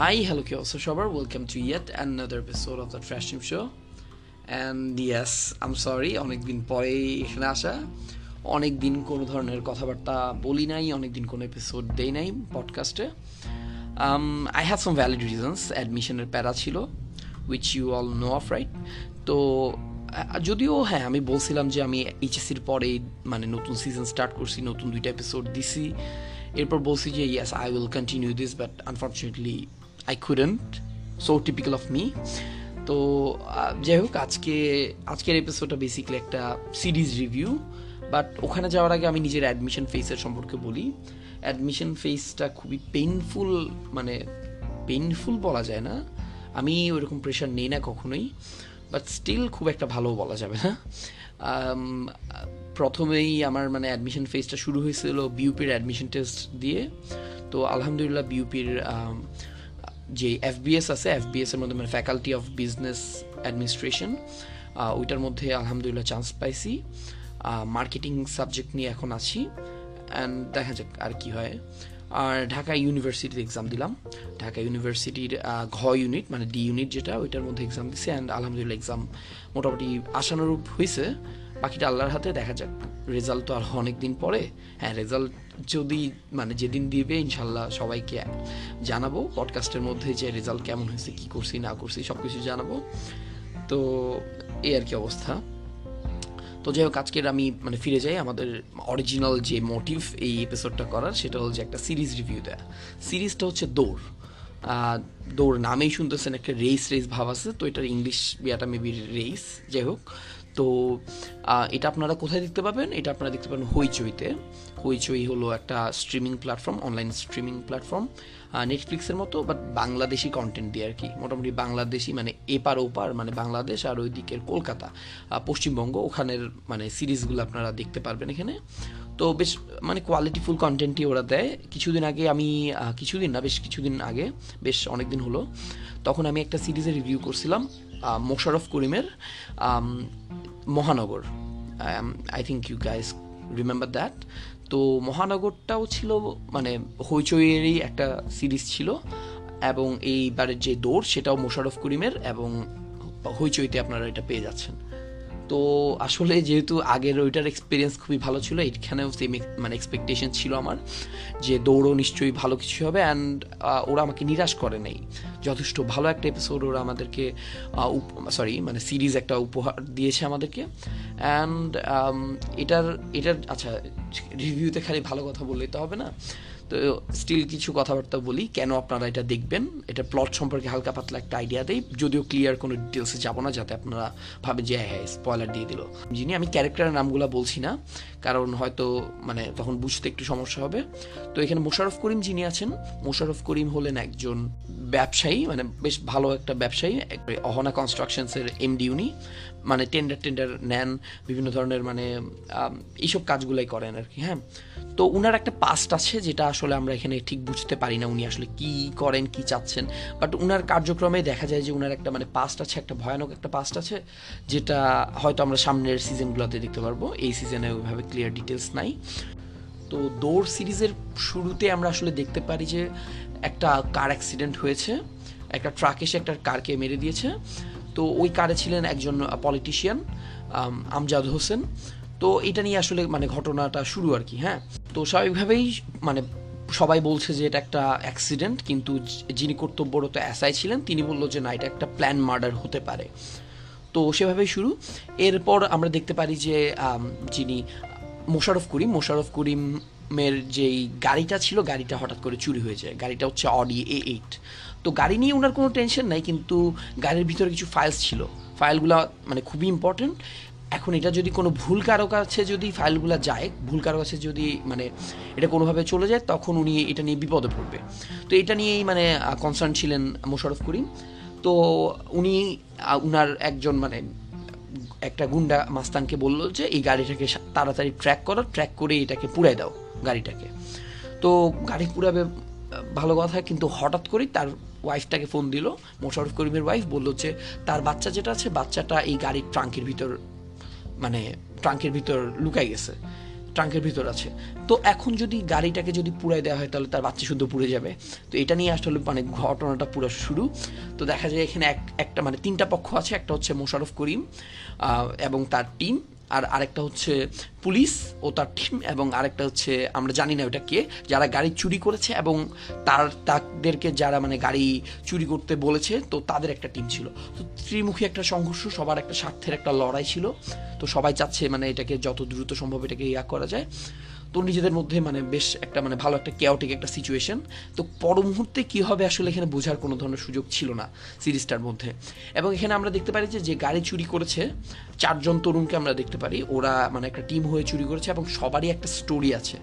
Hi, hello, অবস্থা সবার welcome to yet another episode of the trash team show and yes I'm sorry অনেক দিন পরে এখানে আসা। অনেক দিন কোনো ধরনের কথাবার্তা বলি নাই অনেক দিন কোনো এপিসোড দেই নাই পডকাস্টে I have some valid reasons অ্যাডমিশনের প্যারা ছিল which you all know of right তো যদিও হ্যাঁ আমি বলছিলাম যে আমি এইচএসসির পরেই মানে নতুন সিজন স্টার্ট করছি নতুন দুইটা এপিসোড দিছি। এরপর বলছি যে yes I will continue this but unfortunately I couldn't so typical of me তো যাই হোক, আজকে, আজকের এপিসোডটা বেসিক্যালি একটা সিরিজ রিভিউ বাট ওখানে যাওয়ার আগে আমি নিজের অ্যাডমিশন ফেসের সম্পর্কে বলি। অ্যাডমিশন ফেসটা খুবই পেইনফুল মানে পেইনফুল বলা যায় না। আমি ওইরকম প্রেশার নেই না কখনোই বাট স্টিল খুব একটা ভালো বলা যাবে না। প্রথমেই আমার মানে অ্যাডমিশন ফেজটা শুরু হয়েছিল বিউপির অ্যাডমিশন টেস্ট দিয়ে। তো আলহামদুলিল্লাহ বিউপির যে এফবিএস আছে এফবিএস এর মধ্যে মানে ফ্যাকাল্টি অফ বিজনেস অ্যাডমিনিস্ট্রেশন ওইটার মধ্যে আলহামদুলিল্লাহ চান্স পাইছি। মার্কেটিং সাবজেক্ট নিয়ে এখন আছি। অ্যান্ড দেখা যাক আর কি হয়। আর ঢাকা ইউনিভার্সিটির এক্সাম দিলাম। ঢাকা ইউনিভার্সিটির ঘ ইউনিট মানে ডি ইউনিট যেটা, ওইটার মধ্যে এক্সাম দিছে। অ্যান্ড আলহামদুলিল্লাহ এক্সাম মোটামুটি আশানুরূপ হয়েছে বাকিটা আল্লাহর হাতে, দেখা যাক। রেজাল্ট তো আর অনেক দিন পরে। হ্যাঁ রেজাল্ট যদি মানে যেদিন দিবে, ইনশাল্লাহ সবাইকে জানাব। পডকাস্টের মধ্যে যে রেজাল্ট কেমন হয়েছে, কি করছি, না করছি সব কিছু জানাব। তো এই আর কি অবস্থা। তো যাই হোক, আজকের আমি মানে ফিরে যাই আমাদের অরিজিনাল যে মোটিভ এই এপিসোডটা করার, সেটা হচ্ছে একটা সিরিজ রিভিউ দেয়া। সিরিজটা হচ্ছে দৌড়। দৌড় নামেই শুনতেছেন, একটা রেস রেস ভাব আছে, তো এটার ইংলিশ বিয়াটা মেবি রেস যাই হোক। তো এটা আপনারা কোথায় দেখতে পাবেন? এটা আপনারা দেখতে পাবেন হইচইতে। হইচই হলো একটা streaming platform online streaming platform নেটফ্লিক্সের মতো বাট বাংলাদেশি কন্টেন্ট দিয়ে আর কি। মোটামুটি বাংলাদেশি মানে এপার ওপার মানে বাংলাদেশ আর ওই দিকের কলকাতা পশ্চিমবঙ্গ ওখানের মানে সিরিজগুলো আপনারা দেখতে পারবেন এখানে। তো বেশ মানে কোয়ালিটিফুল কন্টেন্টই ওরা দেয়। কিছুদিন আগে আমি কিছুদিন না বেশ কিছুদিন আগে বেশ অনেক দিন হলো তখন আমি একটা সিরিজের রিভিউ করছিলাম আহ, মোশাররফ করিমের Mohanagar. I think you guys remember that তো মহানগরটাও ছিল মানে হইচইয়েরই একটা সিরিজ ছিল, এবং এইবারের যে দৌড় সেটাও মোশারফ করিমের, এবং হইচইতে আপনারা এটা পেয়ে যাচ্ছেন। তো আসলে যেহেতু আগের ওইটার এক্সপিরিয়েন্স খুবই ভালো ছিল, এইখানেও সেম মানে এক্সপেকটেশন ছিল আমার যে দৌড়ও নিশ্চয়ই ভালো কিছু হবে অ্যান্ড ওরা আমাকে নিরাশ করে নেই। যথেষ্ট ভালো একটা এপিসোড ওরা আমাদেরকে সরি মানে সিরিজ একটা উপহার দিয়েছে আমাদেরকে। অ্যান্ড এটার এটার আচ্ছা রিভিউতে খালি ভালো কথা বললেই তো হবে না। তো স্টিল কিছু কথাবার্তা বলি, কেন আপনারা এটা দেখবেন? এটা প্লট সম্পর্কে হালকা পাতলা একটা আইডিয়া দেই, যদিও ক্লিয়ার কোনো ডিটেলসে যাব না, যাতে আপনারা ভাবেন যে হ্যাঁ স্পয়লার দিয়ে দিল। যিনি আমি ক্যারেক্টারের নামগুলো বলছি না, কারণ হয়তো মানে তখন বুঝতে একটু সমস্যা হবে। তো এখানে মোশারফ করিম যিনি আছেন, মোশাররফ করিম হলেন একজন ব্যবসায়ী মানে বেশ ভালো একটা ব্যবসায়ী অহনা কনস্ট্রাকশনসের এমডি উনি মানে টেন্ডার টেন্ডার নেন, বিভিন্ন ধরনের মানে এইসব কাজগুলাই করেন আর কি হ্যাঁ। তো উনার একটা পাস্ট আছে, যেটা আসলে আমরা এখানে ঠিক বুঝতে পারি না উনি আসলে কি করেন, কি চাচ্ছেন। বাট উনার কার্যক্রমে দেখা যায় যে উনার একটা মানে পাস্ট আছে, একটা ভয়ানক একটা পাস্ট আছে, যেটা হয়তো আমরা সামনের সিজনগুলোতে দেখতে পারব। এই সিজনে ওইভাবে ক্লিয়ার ডিটেলস নাই। তো দৌড় সিরিজের শুরুতে আমরা আসলে দেখতে পারি যে একটা কার অ্যাক্সিডেন্ট হয়েছে, একটা ট্রাক এসে একটা কারকে মেরে দিয়েছে। তো ওই কারে ছিলেন একজন পলিটিশিয়ান আমজাদ হোসেন। তো এটা নিয়ে আসলে মানে ঘটনাটা শুরু আর কি হ্যাঁ। তো স্বাভাবিকভাবেই মানে সবাই বলছে যে এটা একটা অ্যাক্সিডেন্ট কিন্তু যিনি কর্তব্যরত এসআই ছিলেন, তিনি বলল যে না, এটা একটা প্ল্যান মার্ডার হতে পারে। তো সেভাবেই শুরু। এরপর আমরা দেখতে পারি যে যিনি মোশাররফ করিম, মোশাররফ করিমের যেই গাড়িটা ছিল, গাড়িটা হঠাৎ করে চুরি হয়ে যায়। গাড়িটা হচ্ছে অডি এ এইট তো গাড়ি নিয়ে ওনার কোনো টেনশন নাই, কিন্তু গাড়ির ভিতরে কিছু ফাইলস ছিল। ফাইলগুলো মানে খুবই ইম্পর্টেন্ট এখন এটা যদি কোনো ভুল কারও কাছে যদি ফাইলগুলো যায়, ভুল কারও কাছে যদি মানে এটা কোনোভাবে চলে যায়, তখন উনি এটা নিয়ে বিপদে পড়বে। তো এটা নিয়েই মানে কনসার্ন ছিলেন মোশাররফ করিম। তো উনি উনার একজন মানে একটা গুন্ডা মাস্তানকে বলল যে, এই গাড়িটাকে তাড়াতাড়ি ট্র্যাক করো ট্র্যাক করে এটাকে পুড়াই দাও গাড়িটাকে। তো গাড়ি পুরাবে ভালো কথা, কিন্তু হঠাৎ করেই তার ওয়াইফটাকে ফোন দিল। মোশারফ করিমের ওয়াইফ বলল যে, তার বাচ্চা যেটা আছে, বাচ্চাটা এই গাড়ির ট্রাঙ্কের ভিতর মানে ট্রাঙ্কের ভিতর লুকাই গেছে, ট্রাঙ্কের ভিতর আছে। তো এখন যদি গাড়িটাকে যদি পুড়াই দেওয়া হয়, তাহলে তার বাচ্চা শুদ্ধ পুড়ে যাবে। তো এটা নিয়ে আসলে মানে ঘটনাটা পুরো শুরু। তো দেখা যায় এখানে এক, একটা মানে তিনটা পক্ষ আছে, একটা হচ্ছে মোশারফ করিম এবং তার টিম আর আরেকটা হচ্ছে পুলিশ ও তার টিম এবং আরেকটা হচ্ছে আমরা জানি না ওটা কে, যারা গাড়ি চুরি করেছে এবং তার, তাদেরকে যারা মানে গাড়ি চুরি করতে বলেছে, তো তাদের একটা টিম ছিল। তো ত্রিমুখী একটা সংঘর্ষ, সবার একটা স্বার্থের একটা লড়াই ছিল। তো সবাই চাচ্ছে মানে এটাকে যত দ্রুত সম্ভব এটাকে ইয়া করা যায়। তো নিজেদের মধ্যে মানে বেশ একটা মানে ভালো একটা কেওটিক একটা সিচুয়েশন তো পর মুহূর্তে কি হবে আসলে এখানে বোঝার কোনো ধরনের সুযোগ ছিল না সিরিজটার মধ্যে। এবং এখানে আমরা দেখতে পারি যে যে গাড়ি চুরি করেছে, চারজন তরুণকে আমরা দেখতে পারি। ওরা মানে একটা টিম হয়ে চুরি করেছে এবং সবারই একটা স্টোরি আছে।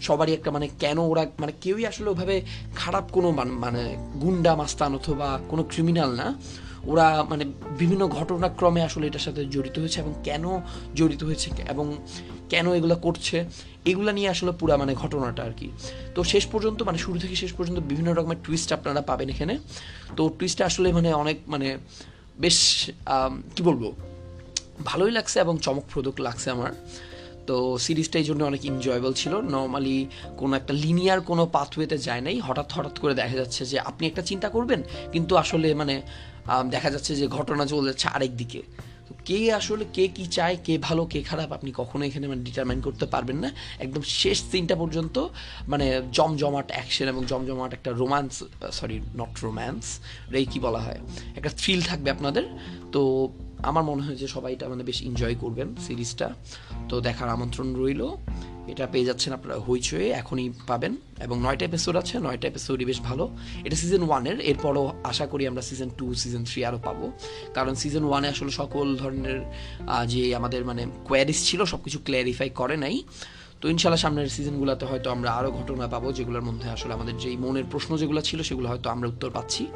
সবারই একটা মানে কেন ওরা মানে কেউই আসলে ওভাবে খারাপ কোনো মানে গুন্ডা মাস্তান অথবা কোনো ক্রিমিনাল না। ওরা মানে বিভিন্ন ঘটনাক্রমে আসলে এটার সাথে জড়িত হয়েছে এবং কেন জড়িত হয়েছে এবং কেন এগুলো করছে, এগুলা নিয়ে আসলে পুরা মানে ঘটনাটা আর কি। তো শেষ পর্যন্ত মানে শুরু থেকে শেষ পর্যন্ত বিভিন্ন রকমের টুইস্ট আপনারা পাবেন এখানে। তো টুইস্টটা আসলে মানে অনেক মানে বেশ কি বলব? ভালোই লাগছে এবং চমকপ্রদক লাগছে আমার। তো সিরিজটা এই জন্য অনেক এনজয়েবল ছিল। নর্মালি কোনো একটা লিনিয়ার কোনো পাথওয়েতে যায় নাই। হঠাৎ হঠাৎ করে দেখা যাচ্ছে যে আপনি একটা চিন্তা করবেন, কিন্তু আসলে মানে দেখা যাচ্ছে যে ঘটনা চলে যাচ্ছে আরেক দিকে। তো কে আসলে কে কি চায়, কে ভালো, কে খারাপ, আপনি কখনো এখানে মানে ডিটারমাইন করতে পারবেন না। একদম শেষ সিনটা পর্যন্ত মানে জমজমাট অ্যাকশন এবং জমজমাট একটা রোমান্স সরি নট রোম্যান্স রে কি বলা হয়। একটা থ্রিল থাকবে আপনাদের। তো আমার মনে হয় যে সবাই এটা মানে বেশ এনজয় করবেন সিরিজটা। তো দেখার আমন্ত্রণ রইল। এটা পেয়ে যাচ্ছেন আপনারা হইচয়ে এখনই পাবেন। এবং নয়টা এপিসোড আছে, নয়টা এপিসোডই বেশ ভালো। এটা সিজন ওয়ানের এরপরও আশা করি আমরা সিজন টু সিজন থ্রি আরও পাবো। কারণ সিজন ওয়ানে আসলে সকল ধরনের যে আমাদের মানে কোয়ারিজ ছিল সব কিছু ক্ল্যারিফাই করে নাই। তো ইনশাল্লাহ সামনের সিজনগুলোতে হয়তো আমরা আরও ঘটনা পাবো, যেগুলোর মধ্যে আসলে আমাদের যেই মনের প্রশ্ন যেগুলো ছিল, সেগুলো হয়তো আমরা উত্তর পাচ্ছি।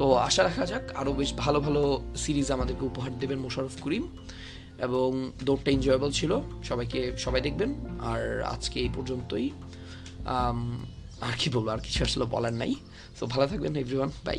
তো আশা রাখা যাক, আরও বেশ ভালো ভালো সিরিজ আমাদেরকে উপহার দেবেন মোশারফ করিম এবং দৌড়টা এনজয়েবল ছিল, সবাইকে, সবাই দেখবেন। আর আজকে এই পর্যন্তই। আর কি বলব, আর কিছু আসলে বলার নাই। তো ভালো থাকবেন এভরিওয়ান বাই